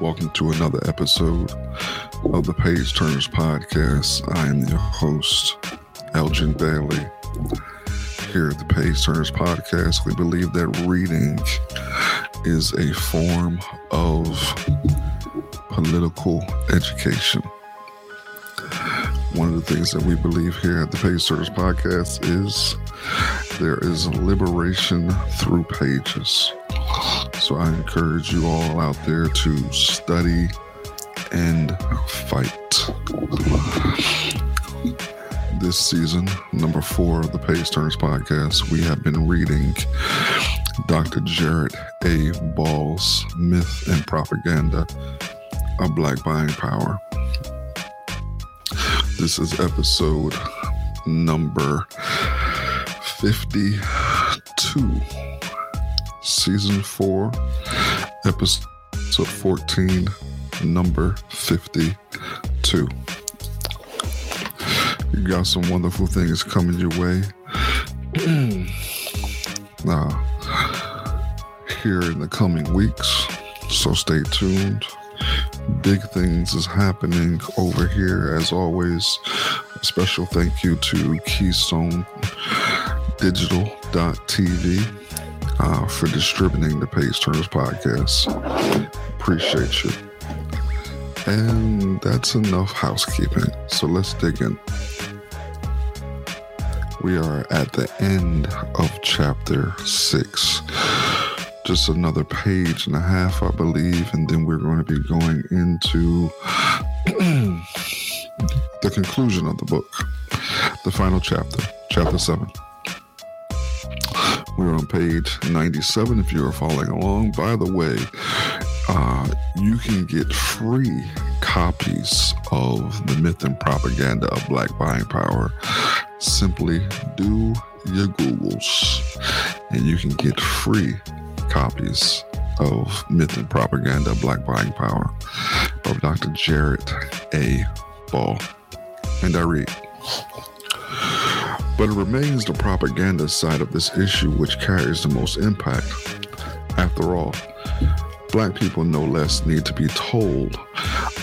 welcome to another episode of the Page Turners Podcast. I am your host, Elgin Bailey. Here at the Page Turners Podcast, we believe that reading is a form of political education. One of the things that we believe here at the Page Turners Podcast is there is liberation through pages. So I encourage you all out there to study and fight. This season, number four of the Page Turners podcast, we have been reading Dr. Jared A. Ball's Myth and Propaganda of Black Buying Power. This is episode number 52, season 4, episode 14, number 52. You got some wonderful things coming your way. now, here in the coming weeks, so stay tuned. Big things is happening over here, as always. A special thank you to Keystone digital.tv uh, for distributing the Page Turners podcast. Appreciate you. And that's enough housekeeping. So let's dig in. We are at the end of chapter six. Just another page and a half, I believe, and then we're going to be going into the conclusion of the book, the final chapter, chapter seven. We're on page 97 if you are following along. By the way, uh, you can get free copies of the myth and propaganda of Black Buying Power. Simply do your Googles and you can get free copies of Myth and Propaganda of Black Buying Power of Dr. Jared A. Ball. And I read. But it remains the propaganda side of this issue which carries the most impact. After all, black people no less need to be told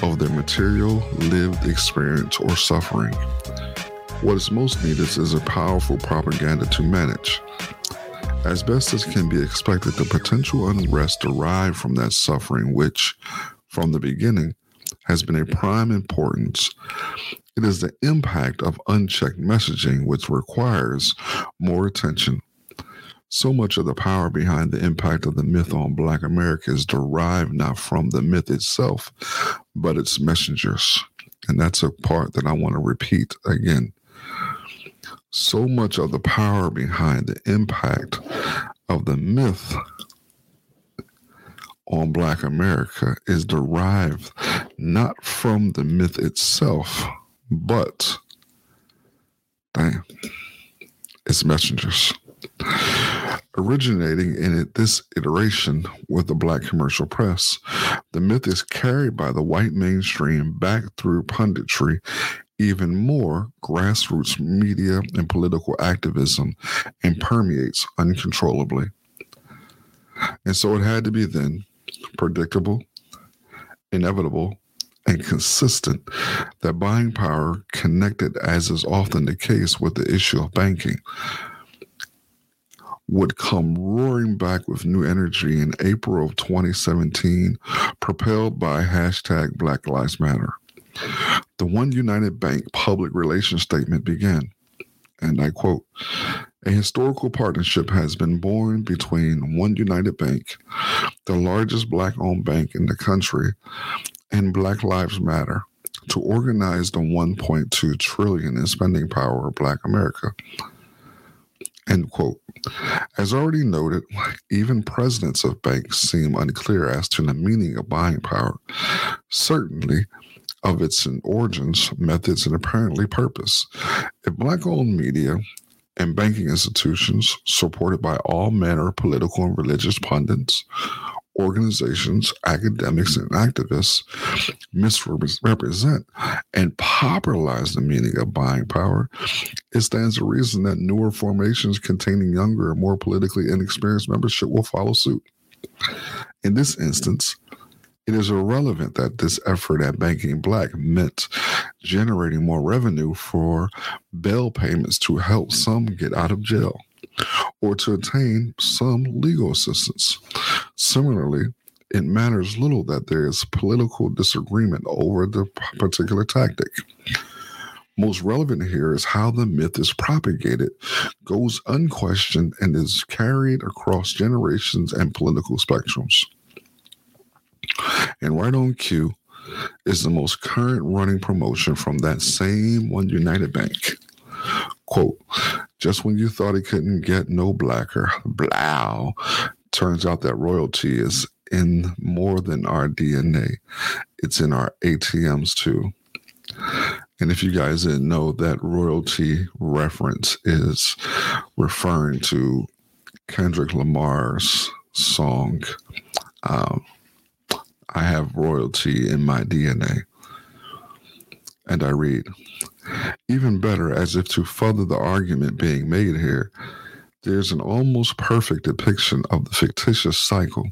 of their material, lived experience, or suffering. What is most needed is a powerful propaganda to manage. As best as can be expected, the potential unrest derived from that suffering, which, from the beginning, has been a prime importance it is the impact of unchecked messaging which requires more attention. So much of the power behind the impact of the myth on Black America is derived not from the myth itself, but its messengers. And that's a part that I want to repeat again. So much of the power behind the impact of the myth on Black America is derived not from the myth itself but, damn, it's messengers. Originating in it, this iteration with the black commercial press, the myth is carried by the white mainstream back through punditry, even more grassroots media and political activism, and permeates uncontrollably. And so it had to be then predictable, inevitable, and consistent that buying power connected, as is often the case with the issue of banking, would come roaring back with new energy in April of 2017, propelled by hashtag Black Lives Matter. The One United Bank public relations statement began, and I quote, a historical partnership has been born between One United Bank, the largest black owned bank in the country, and Black Lives Matter to organize the 1.2 trillion in spending power of Black America. End quote. As already noted, even presidents of banks seem unclear as to the meaning of buying power, certainly of its origins, methods, and apparently purpose. If black owned media and banking institutions supported by all manner of political and religious pundits, organizations, academics, and activists misrepresent and popularize the meaning of buying power, it stands to reason that newer formations containing younger and more politically inexperienced membership will follow suit. In this instance, it is irrelevant that this effort at banking black meant generating more revenue for bail payments to help some get out of jail or to attain some legal assistance. Similarly, it matters little that there is political disagreement over the particular tactic. Most relevant here is how the myth is propagated, goes unquestioned, and is carried across generations and political spectrums. And right on cue is the most current running promotion from that same One United Bank. Quote, just when you thought it couldn't get no blacker, blow, turns out that royalty is in more than our DNA. It's in our ATMs too. And if you guys didn't know, that royalty reference is referring to Kendrick Lamar's song, um, I have royalty in my DNA. And I read, even better, as if to further the argument being made here, there's an almost perfect depiction of the fictitious cycle.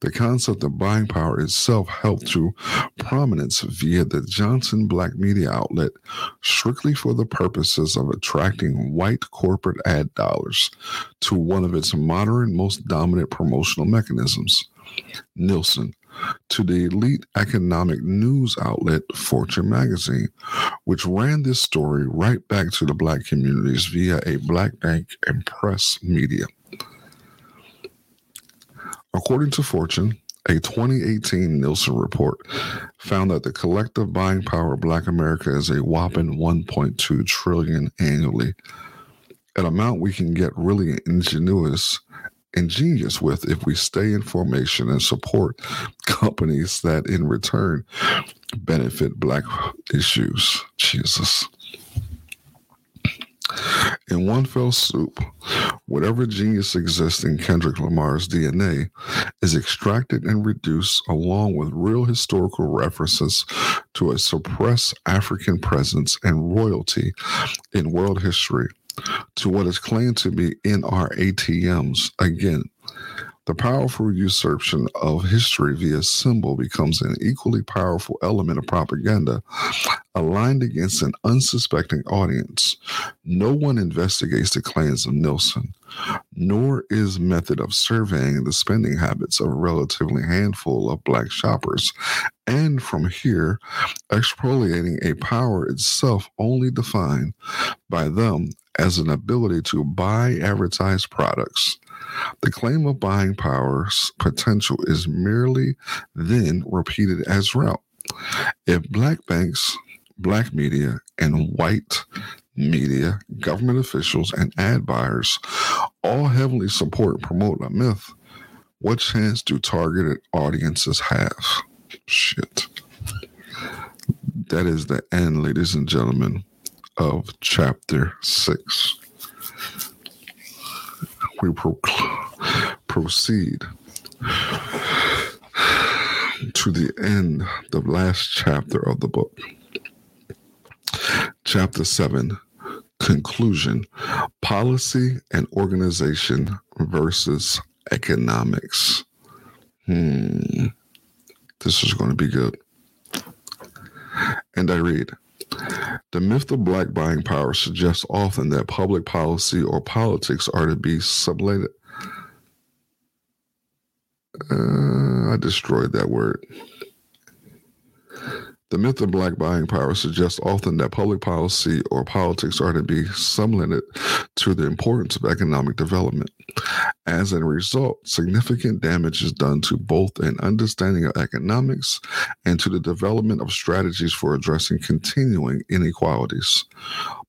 The concept of buying power itself helped to prominence via the Johnson Black media outlet strictly for the purposes of attracting white corporate ad dollars to one of its modern, most dominant promotional mechanisms. Nielsen, to the elite economic news outlet Fortune magazine, which ran this story right back to the black communities via a black bank and press media. According to Fortune, a 2018 Nielsen report found that the collective buying power of Black America is a whopping 1.2 trillion annually, an amount we can get really ingenuous ingenious with if we stay in formation and support companies that in return benefit black issues. Jesus. In one fell swoop, whatever genius exists in Kendrick Lamar's DNA is extracted and reduced along with real historical references to a suppressed African presence and royalty in world history to what is claimed to be in our ATMs. Again, the powerful usurpation of history via symbol becomes an equally powerful element of propaganda aligned against an unsuspecting audience. No one investigates the claims of Nielsen, nor is method of surveying the spending habits of a relatively handful of black shoppers, and from here, expoliating a power itself only defined by them as an ability to buy advertised products. The claim of buying power's potential is merely then repeated as route. If black banks, black media, and white media, government officials, and ad buyers all heavily support and promote a myth, what chance do targeted audiences have? Shit. That is the end, ladies and gentlemen of chapter 6. We pro- proceed to the end, the last chapter of the book. Chapter 7 Conclusion Policy and Organization versus Economics. Hmm. This is going to be good. And I read the myth of black buying power suggests often that public policy or politics are to be sublated. Uh, I destroyed that word. The myth of black buying power suggests often that public policy or politics are to be sublimited to the importance of economic development. As a result, significant damage is done to both an understanding of economics and to the development of strategies for addressing continuing inequalities.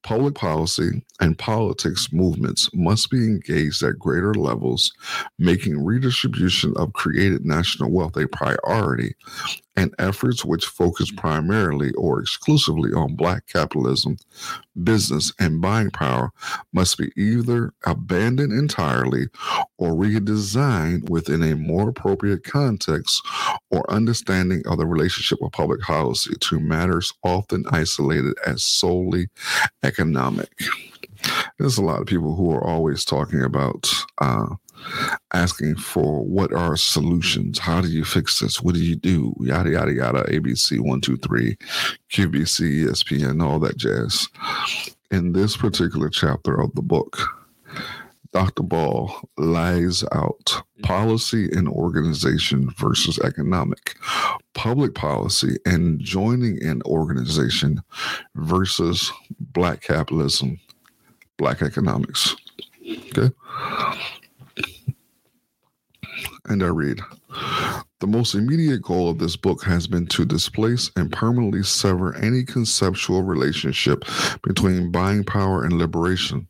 Public policy and politics movements must be engaged at greater levels, making redistribution of created national wealth a priority and efforts which focus primarily or exclusively on Black capitalism business and buying power must be either abandoned entirely or redesigned within a more appropriate context or understanding of the relationship of public policy to matters often isolated as solely economic. There's a lot of people who are always talking about uh, asking for what are solutions? How do you fix this? What do you do? Yada, yada, yada, ABC 123, QBC, ESPN, all that jazz. In this particular chapter of the book, Dr. Ball lays out policy and organization versus economic, public policy and joining an organization versus black capitalism, black economics. Okay. And I read The most immediate goal of this book has been to displace and permanently sever any conceptual relationship between buying power and liberation.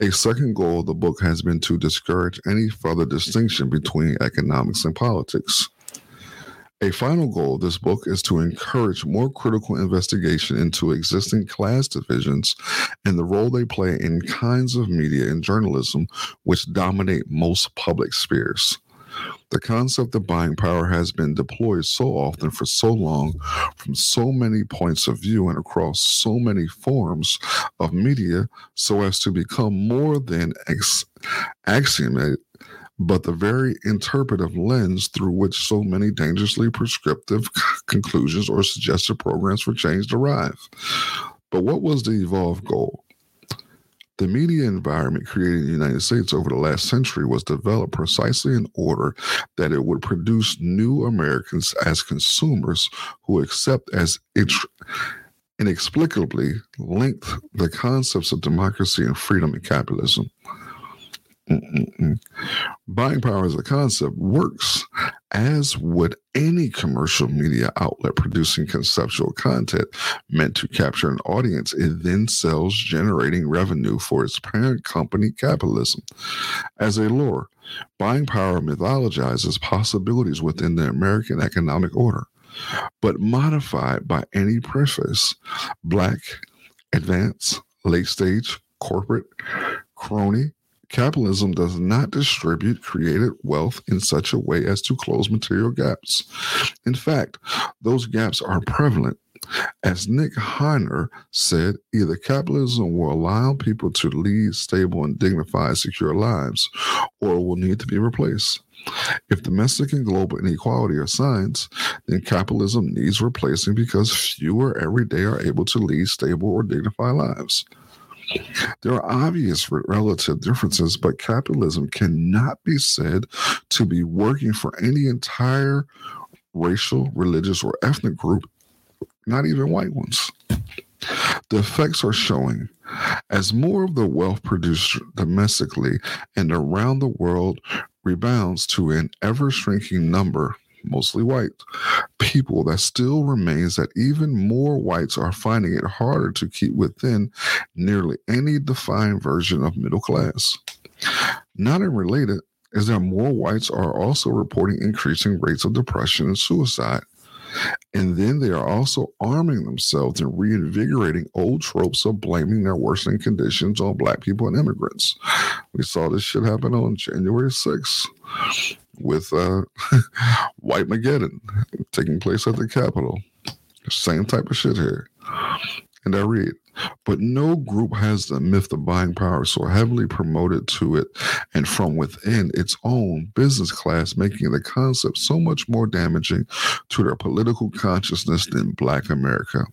A second goal of the book has been to discourage any further distinction between economics and politics. A final goal of this book is to encourage more critical investigation into existing class divisions and the role they play in kinds of media and journalism which dominate most public spheres. The concept of buying power has been deployed so often for so long from so many points of view and across so many forms of media so as to become more than ex- axiomatic but the very interpretive lens through which so many dangerously prescriptive conclusions or suggested programs for change derive. But what was the evolved goal? The media environment created in the United States over the last century was developed precisely in order that it would produce new Americans as consumers who accept as inexplicably linked the concepts of democracy and freedom and capitalism. Mm-mm-mm. Buying power as a concept works as would any commercial media outlet producing conceptual content meant to capture an audience. It then sells, generating revenue for its parent company, capitalism. As a lore, buying power mythologizes possibilities within the American economic order, but modified by any preface black, advance, late stage, corporate, crony, Capitalism does not distribute created wealth in such a way as to close material gaps. In fact, those gaps are prevalent. As Nick Hanauer said, either capitalism will allow people to lead stable and dignified, secure lives, or will need to be replaced. If domestic and global inequality are signs, then capitalism needs replacing because fewer every day are able to lead stable or dignified lives. There are obvious relative differences, but capitalism cannot be said to be working for any entire racial, religious, or ethnic group, not even white ones. The effects are showing as more of the wealth produced domestically and around the world rebounds to an ever shrinking number mostly white people, that still remains that even more whites are finding it harder to keep within nearly any defined version of middle class. Not unrelated is that more whites are also reporting increasing rates of depression and suicide. And then they are also arming themselves and reinvigorating old tropes of blaming their worsening conditions on black people and immigrants. We saw this shit happen on January 6th with uh, White Mageddon taking place at the Capitol. Same type of shit here. And I read, but no group has the myth of buying power so heavily promoted to it and from within its own business class, making the concept so much more damaging to their political consciousness than Black America.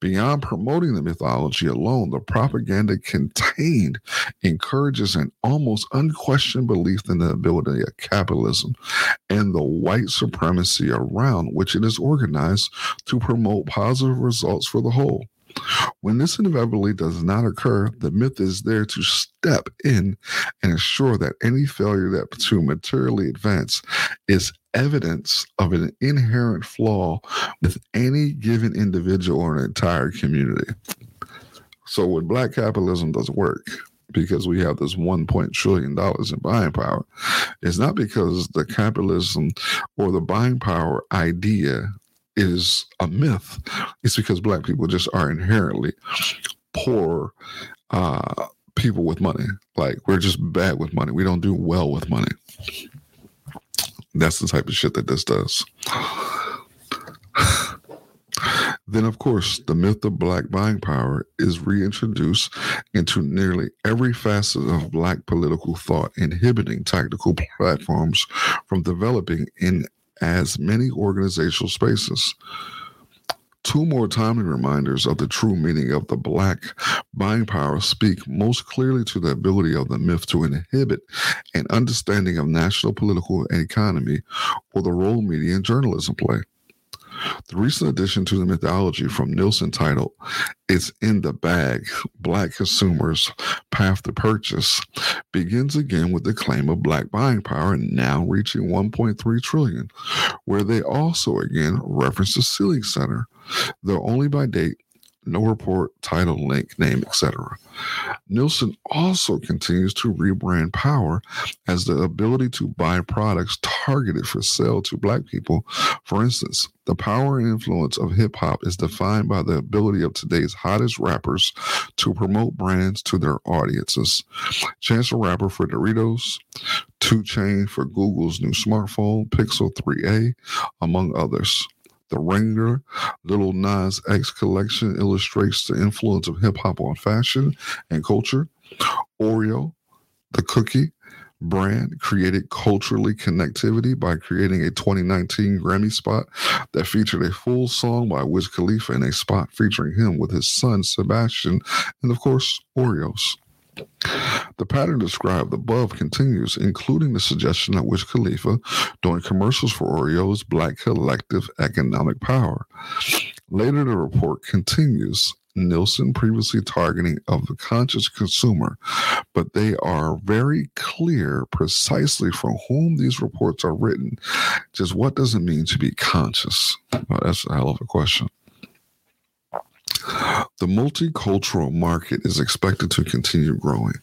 Beyond promoting the mythology alone, the propaganda contained encourages an almost unquestioned belief in the ability of capitalism and the white supremacy around which it is organized to promote positive results for the whole. When this inevitably does not occur, the myth is there to step in and ensure that any failure that to materially advance is evidence of an inherent flaw with any given individual or an entire community. So when black capitalism doesn't work, because we have this one point trillion dollars in buying power, it's not because the capitalism or the buying power idea is a myth. It's because black people just are inherently poor uh, people with money. Like we're just bad with money. We don't do well with money. That's the type of shit that this does. then, of course, the myth of black buying power is reintroduced into nearly every facet of black political thought, inhibiting tactical platforms from developing in as many organizational spaces. Two more timely reminders of the true meaning of the black buying power speak most clearly to the ability of the myth to inhibit an understanding of national political economy or the role media and journalism play. The recent addition to the mythology from Nielsen titled It's in the Bag Black Consumers' Path to Purchase begins again with the claim of black buying power now reaching 1.3 trillion, where they also again reference the Selig Center, though only by date no report, title, link, name, etc. Nielsen also continues to rebrand power as the ability to buy products targeted for sale to black people. For instance, the power and influence of hip hop is defined by the ability of today's hottest rappers to promote brands to their audiences. Chance the Rapper for Doritos, 2 Chainz for Google's new smartphone, Pixel 3a, among others. The Wrangler, Little Nas X collection illustrates the influence of hip hop on fashion and culture. Oreo, the cookie brand, created culturally connectivity by creating a 2019 Grammy spot that featured a full song by Wiz Khalifa and a spot featuring him with his son Sebastian, and of course, Oreos. The pattern described above continues, including the suggestion that Wiz Khalifa doing commercials for Oreo's Black Collective Economic Power. Later, the report continues. Nielsen previously targeting of the conscious consumer, but they are very clear precisely from whom these reports are written. Just what does it mean to be conscious? Well, that's a hell of a question. The multicultural market is expected to continue growing.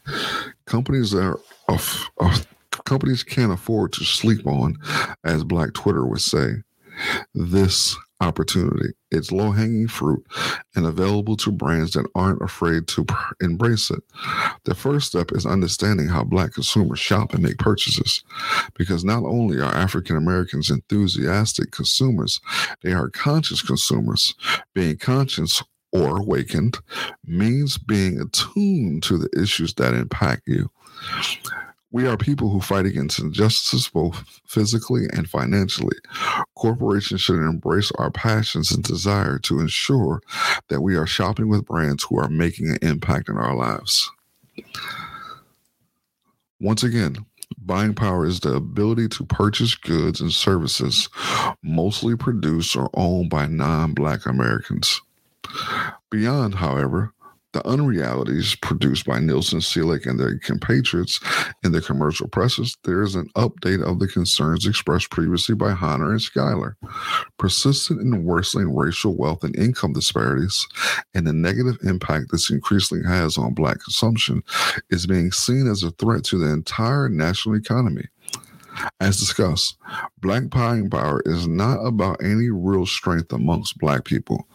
Companies are, uh, companies can't afford to sleep on, as Black Twitter would say, this opportunity. It's low hanging fruit and available to brands that aren't afraid to embrace it. The first step is understanding how Black consumers shop and make purchases. Because not only are African Americans enthusiastic consumers, they are conscious consumers. Being conscious or awakened means being attuned to the issues that impact you. We are people who fight against injustice both physically and financially. Corporations should embrace our passions and desire to ensure that we are shopping with brands who are making an impact in our lives. Once again, buying power is the ability to purchase goods and services mostly produced or owned by non Black Americans. Beyond, however, the unrealities produced by Nielsen, Selig, and their compatriots in the commercial presses, there is an update of the concerns expressed previously by Hunter and Schuyler. Persistent and worsening racial wealth and income disparities and the negative impact this increasingly has on Black consumption is being seen as a threat to the entire national economy. As discussed, Black buying power is not about any real strength amongst Black people.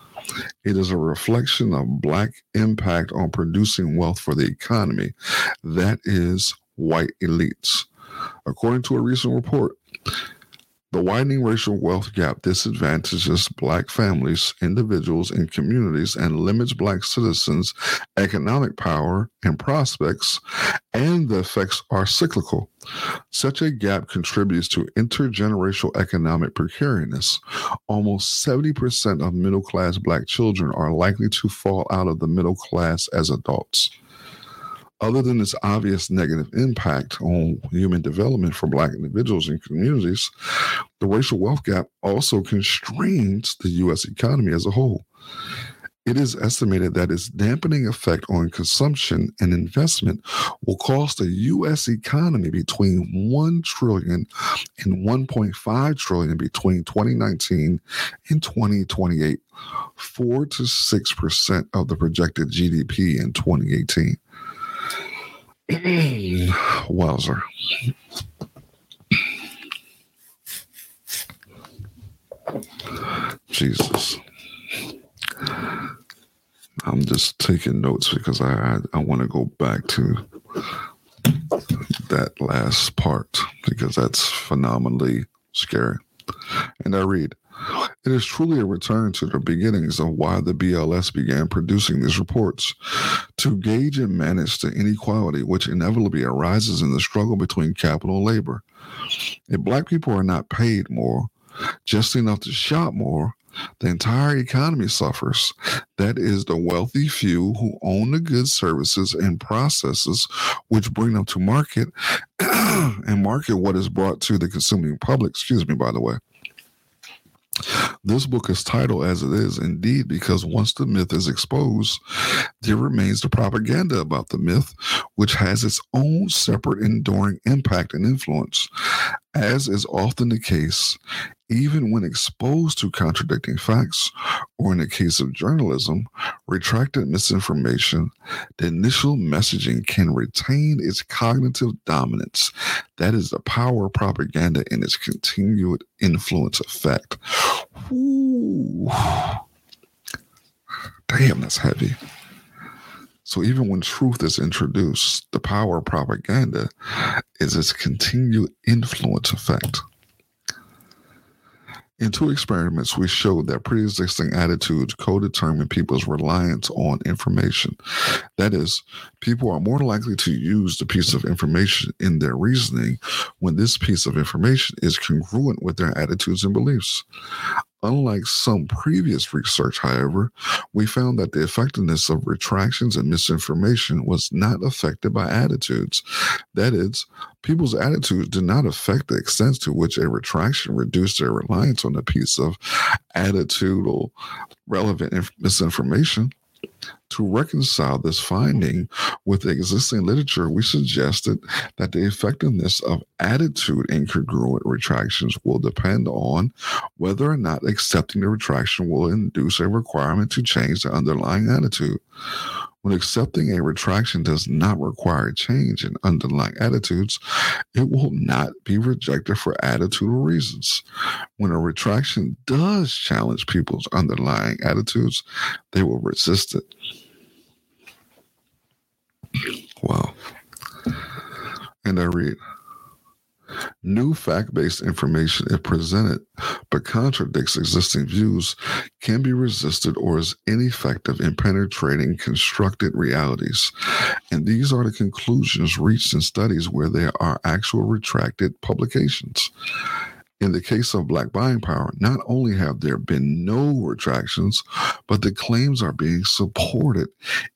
It is a reflection of Black impact on producing wealth for the economy. That is white elites. According to a recent report, the widening racial wealth gap disadvantages Black families, individuals, and communities and limits Black citizens' economic power and prospects, and the effects are cyclical. Such a gap contributes to intergenerational economic precariousness. Almost 70% of middle class Black children are likely to fall out of the middle class as adults other than its obvious negative impact on human development for Black individuals and communities, the racial wealth gap also constrains the U.S. economy as a whole. It is estimated that its dampening effect on consumption and investment will cost the U.S. economy between one trillion and 1.5 trillion between 2019 and 2028, four to six percent of the projected GDP in 2018. Wowzer. Jesus. I'm just taking notes because I I, I want to go back to that last part because that's phenomenally scary. And I read, it is truly a return to the beginnings of why the BLS began producing these reports to gauge and manage the inequality which inevitably arises in the struggle between capital and labor. If black people are not paid more, just enough to shop more, the entire economy suffers. That is the wealthy few who own the goods, services, and processes which bring them to market and market what is brought to the consuming public. Excuse me, by the way. This book is titled as it is indeed because once the myth is exposed, there remains the propaganda about the myth, which has its own separate enduring impact and influence. As is often the case, even when exposed to contradicting facts, or in the case of journalism, retracted misinformation, the initial messaging can retain its cognitive dominance. That is the power of propaganda and its continued influence effect. Ooh. Damn, that's heavy. So even when truth is introduced, the power of propaganda is its continued influence effect. In two experiments, we showed that pre existing attitudes co determine people's reliance on information. That is, people are more likely to use the piece of information in their reasoning when this piece of information is congruent with their attitudes and beliefs. Unlike some previous research, however, we found that the effectiveness of retractions and misinformation was not affected by attitudes. That is, people's attitudes did not affect the extent to which a retraction reduced their reliance on a piece of attitudinal relevant misinformation. To reconcile this finding with the existing literature, we suggested that the effectiveness of attitude incongruent retractions will depend on whether or not accepting the retraction will induce a requirement to change the underlying attitude. When accepting a retraction does not require change in underlying attitudes, it will not be rejected for attitudinal reasons. When a retraction does challenge people's underlying attitudes, they will resist it. Wow. And I read, New fact based information, if presented but contradicts existing views, can be resisted or is ineffective in penetrating constructed realities. And these are the conclusions reached in studies where there are actual retracted publications. In the case of Black buying power, not only have there been no retractions, but the claims are being supported,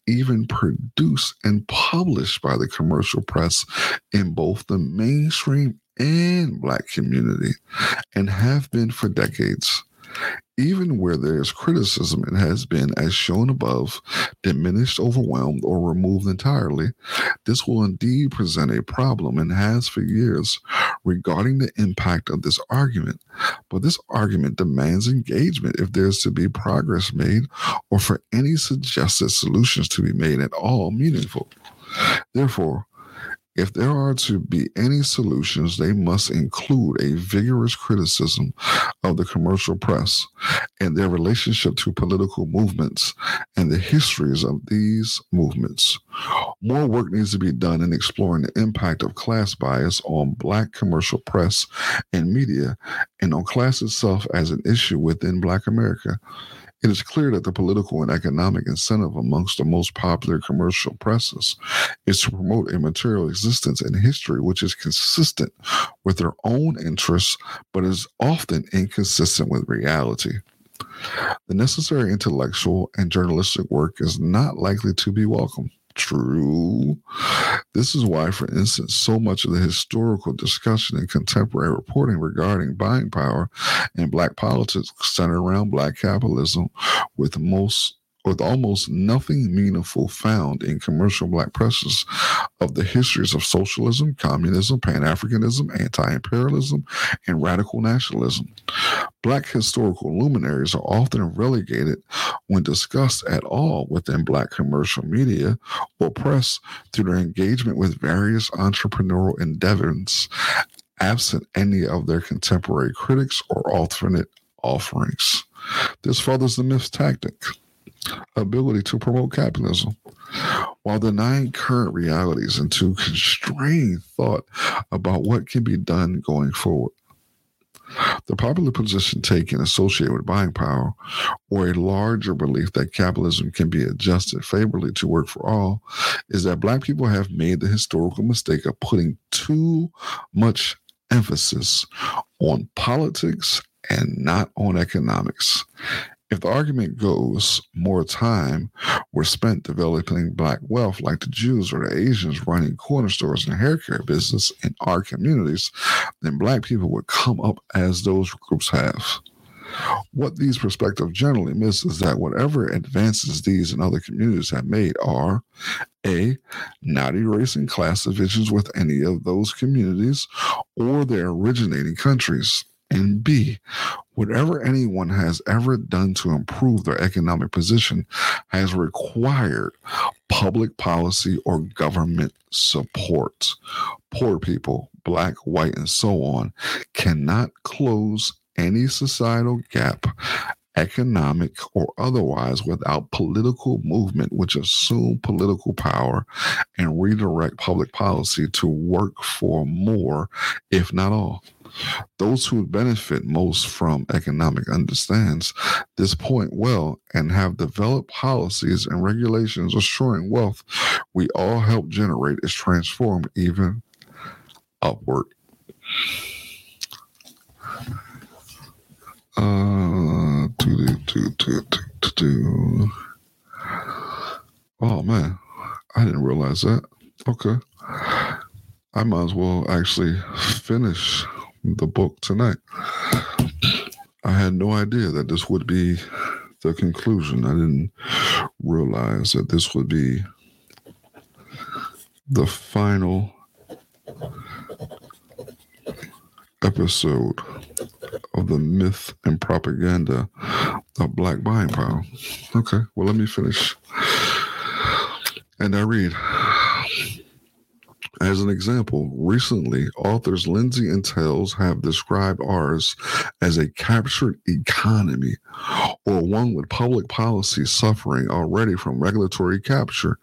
even produced and published by the commercial press in both the mainstream and Black community and have been for decades. Even where there is criticism, it has been, as shown above, diminished, overwhelmed, or removed entirely. This will indeed present a problem and has for years regarding the impact of this argument. But this argument demands engagement if there's to be progress made or for any suggested solutions to be made at all meaningful. Therefore, if there are to be any solutions, they must include a vigorous criticism of the commercial press and their relationship to political movements and the histories of these movements. More work needs to be done in exploring the impact of class bias on Black commercial press and media and on class itself as an issue within Black America. It is clear that the political and economic incentive amongst the most popular commercial presses is to promote a material existence in history which is consistent with their own interests, but is often inconsistent with reality. The necessary intellectual and journalistic work is not likely to be welcome true. This is why, for instance, so much of the historical discussion and contemporary reporting regarding buying power and black politics center around black capitalism, with most with almost nothing meaningful found in commercial black presses of the histories of socialism, communism, Pan Africanism, anti imperialism, and radical nationalism. Black historical luminaries are often relegated when discussed at all within Black commercial media or press through their engagement with various entrepreneurial endeavors, absent any of their contemporary critics or alternate offerings. This furthers the myth tactic. Ability to promote capitalism while denying current realities and to constrain thought about what can be done going forward. The popular position taken associated with buying power, or a larger belief that capitalism can be adjusted favorably to work for all, is that Black people have made the historical mistake of putting too much emphasis on politics and not on economics. If the argument goes more time were spent developing black wealth like the Jews or the Asians running corner stores and hair care business in our communities, then black people would come up as those groups have. What these perspectives generally miss is that whatever advances these and other communities have made are A, not erasing class divisions with any of those communities or their originating countries and B, whatever anyone has ever done to improve their economic position has required public policy or government support. Poor people, black, white, and so on, cannot close any societal gap economic or otherwise without political movement which assume political power and redirect public policy to work for more if not all those who benefit most from economic understands this point well and have developed policies and regulations assuring wealth we all help generate is transformed even upward. Uh. Oh man, I didn't realize that. Okay. I might as well actually finish the book tonight. I had no idea that this would be the conclusion. I didn't realize that this would be the final episode of the myth and propaganda of black buying power. Okay, well, let me finish. And I read as an example, recently, authors Lindsey and Teles have described ours as a captured economy or one with public policy suffering already from regulatory capture.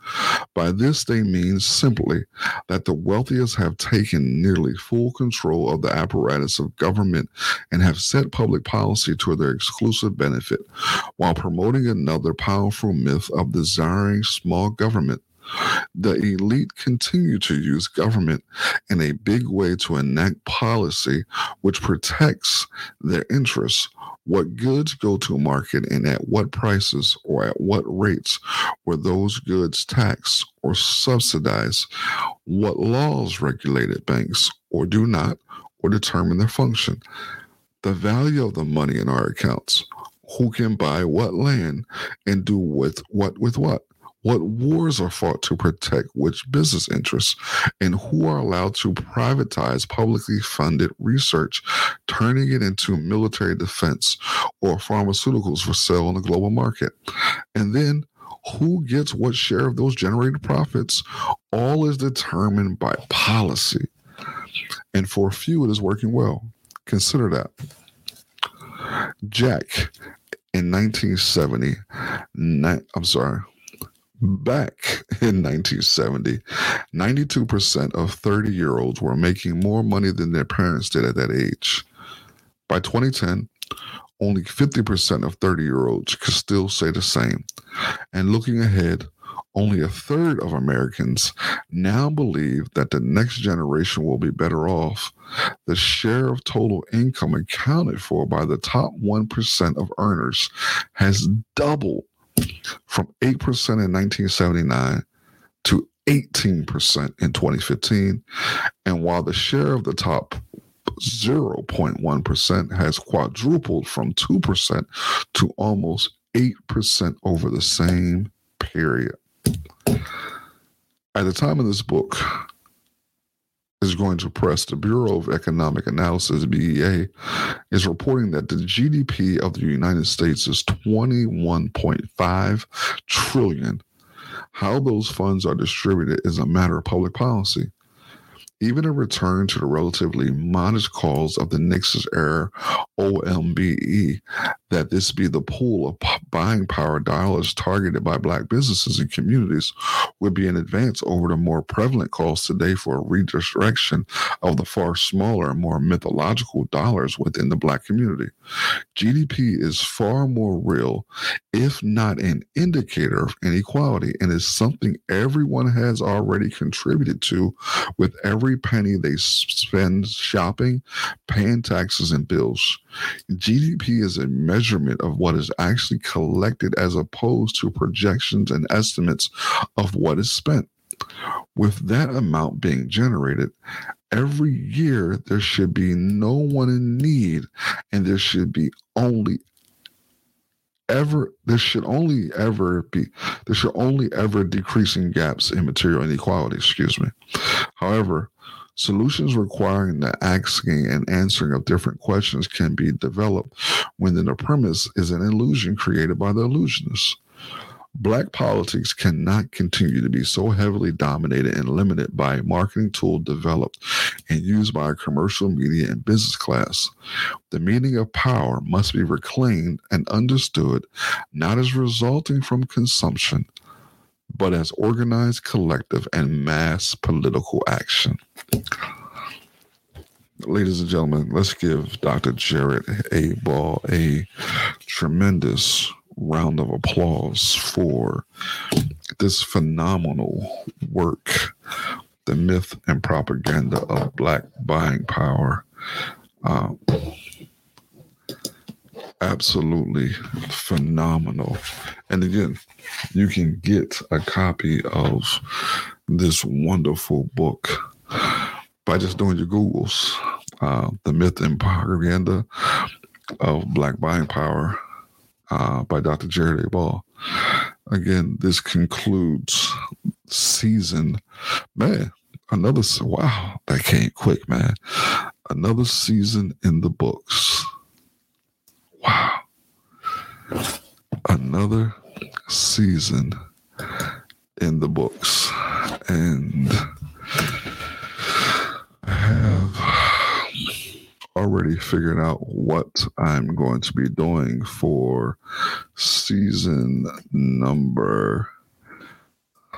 By this, they mean simply that the wealthiest have taken nearly full control of the apparatus of government and have set public policy to their exclusive benefit while promoting another powerful myth of desiring small government the elite continue to use government in a big way to enact policy which protects their interests. What goods go to market and at what prices or at what rates were those goods taxed or subsidized? What laws regulated banks or do not or determine their function? The value of the money in our accounts. Who can buy what land and do with what with what? What wars are fought to protect which business interests, and who are allowed to privatize publicly funded research, turning it into military defense or pharmaceuticals for sale on the global market. And then who gets what share of those generated profits, all is determined by policy. And for a few, it is working well. Consider that. Jack in 1970, I'm sorry, Back in 1970, 92% of 30 year olds were making more money than their parents did at that age. By 2010, only 50% of 30 year olds could still say the same. And looking ahead, only a third of Americans now believe that the next generation will be better off. The share of total income accounted for by the top 1% of earners has doubled from 8% in 1979 to 18% in 2015. And while the share of the top 0.1% has quadrupled from 2% to almost 8% over the same period. At the time of this book, is going to press, the Bureau of Economic Analysis, BEA, is reporting that the GDP of the United States is 21.5 trillion. How those funds are distributed is a matter of public policy. Even a return to the relatively modest calls of the Nixon era OMBE that this be the pool of buying power dollars targeted by black businesses and communities would be an advance over the more prevalent calls today for a redirection of the far smaller and more mythological dollars within the black community. GDP is far more real, if not an indicator of inequality, and is something everyone has already contributed to with every penny they spend shopping, paying taxes, and bills. GDP is a measurement of what is actually collected as opposed to projections and estimates of what is spent. With that amount being generated, every year there should be no one in need and there should be only ever there should only ever be there should only ever decreasing gaps in material inequality excuse me however solutions requiring the asking and answering of different questions can be developed when the premise is an illusion created by the illusionist Black politics cannot continue to be so heavily dominated and limited by a marketing tool developed and used by a commercial media and business class. The meaning of power must be reclaimed and understood not as resulting from consumption, but as organized, collective, and mass political action. Ladies and gentlemen, let's give Dr. Jared A. Ball a tremendous round of applause for this phenomenal work, The Myth and Propaganda of Black Buying Power. Um, absolutely phenomenal. And again, you can get a copy of this wonderful book by just doing your Googles. Uh, the Myth and Propaganda of Black Buying Power uh, by Dr. Jared A. Ball. Again, this concludes season. Man, another, wow, that came quick, man. Another season in the books. Wow. Another season in the books. And I have already figured out what I'm going to be doing for season number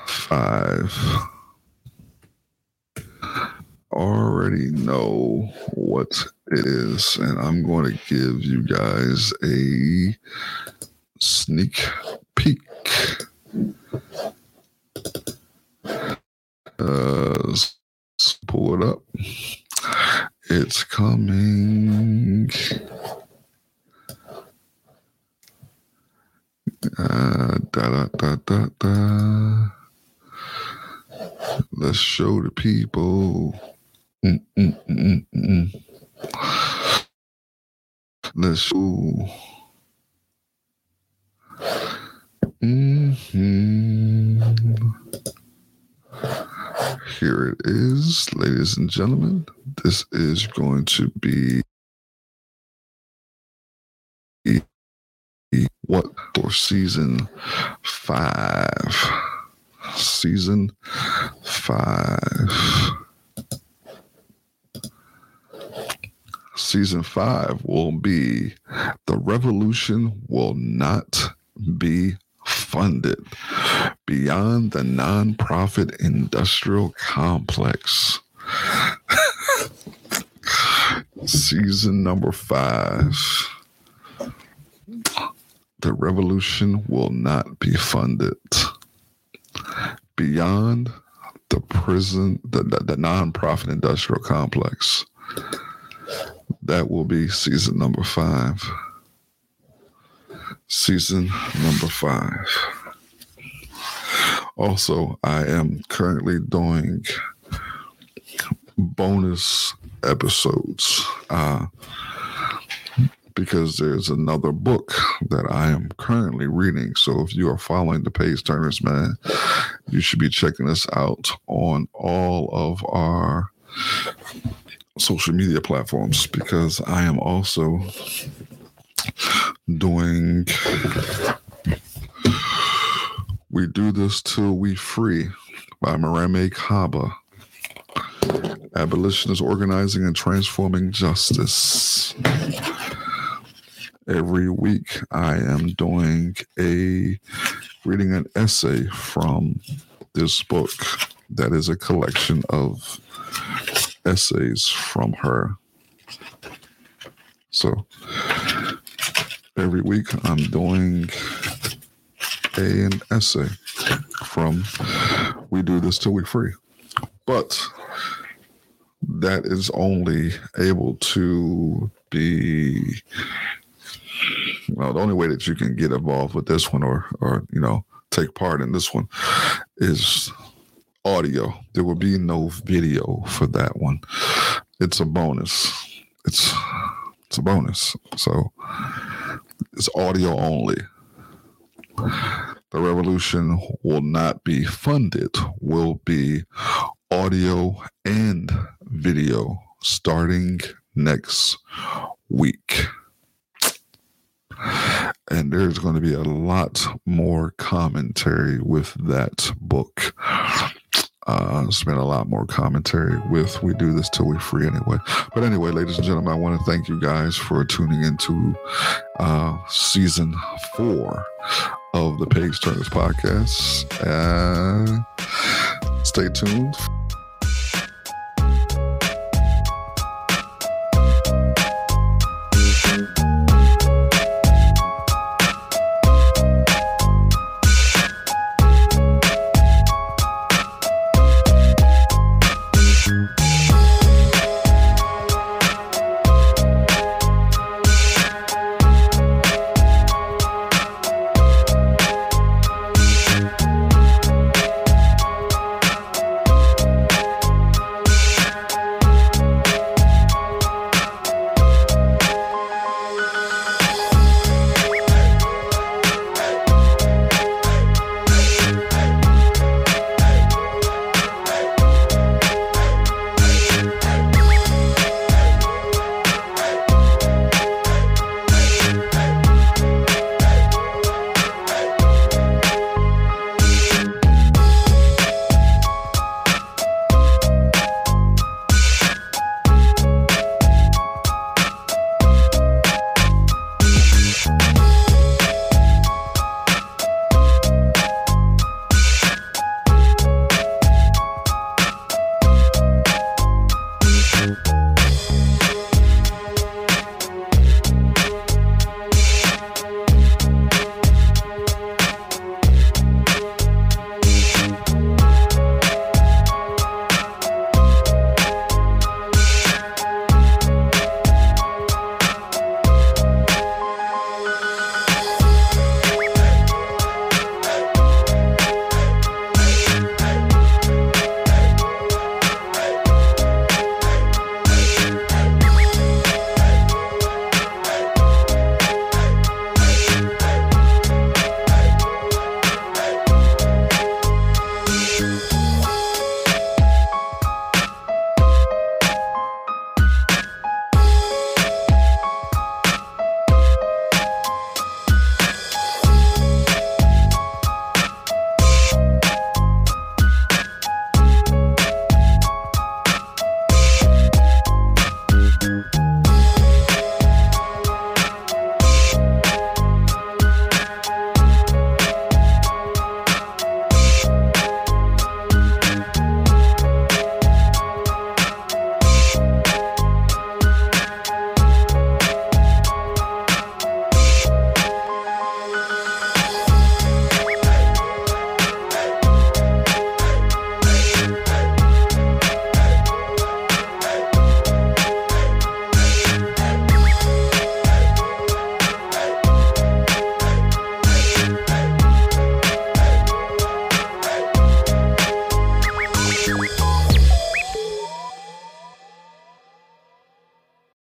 five. Already know what is, and I'm going to give you guys a sneak peek. Uh, pull it up. It's coming. Uh, da, da, da, da, da. Let's show the people. Mm, mm, mm, Let's. Mm-hmm. Here it is, ladies and gentlemen. This is going to be what for season five. Season five. Season five will be The Revolution Will Not Be Funded Beyond the Nonprofit Industrial Complex. Season number five. The revolution will not be funded. Beyond the prison, the, the, the nonprofit industrial complex. That will be season number five. Season number five. Also, I am currently doing bonus episodes uh, because there's another book that I am currently reading. So if you are following the page turners, man, you should be checking us out on all of our social media platforms because I am also doing We Do This Till We Free by Mariame Kaba. Abolitionists Organizing and Transforming Justice. every week I am doing a reading an essay from this book that is a collection of essays from her. So every week I'm doing a, an essay from We Do This Till We Free. But that is only able to be well, the only way that you can get involved with this one or or you know take part in this one is audio. There will be no video for that one. It's a bonus. It's it's a bonus. So it's audio only. The revolution will not be funded, will be audio and video starting next week. And there's going to be a lot more commentary with that book. Uh, a lot more commentary with We Do This Till We Free anyway. But anyway, ladies and gentlemen, I want to thank you guys for tuning into uh, season four of the Page Turners podcast. Uh, stay tuned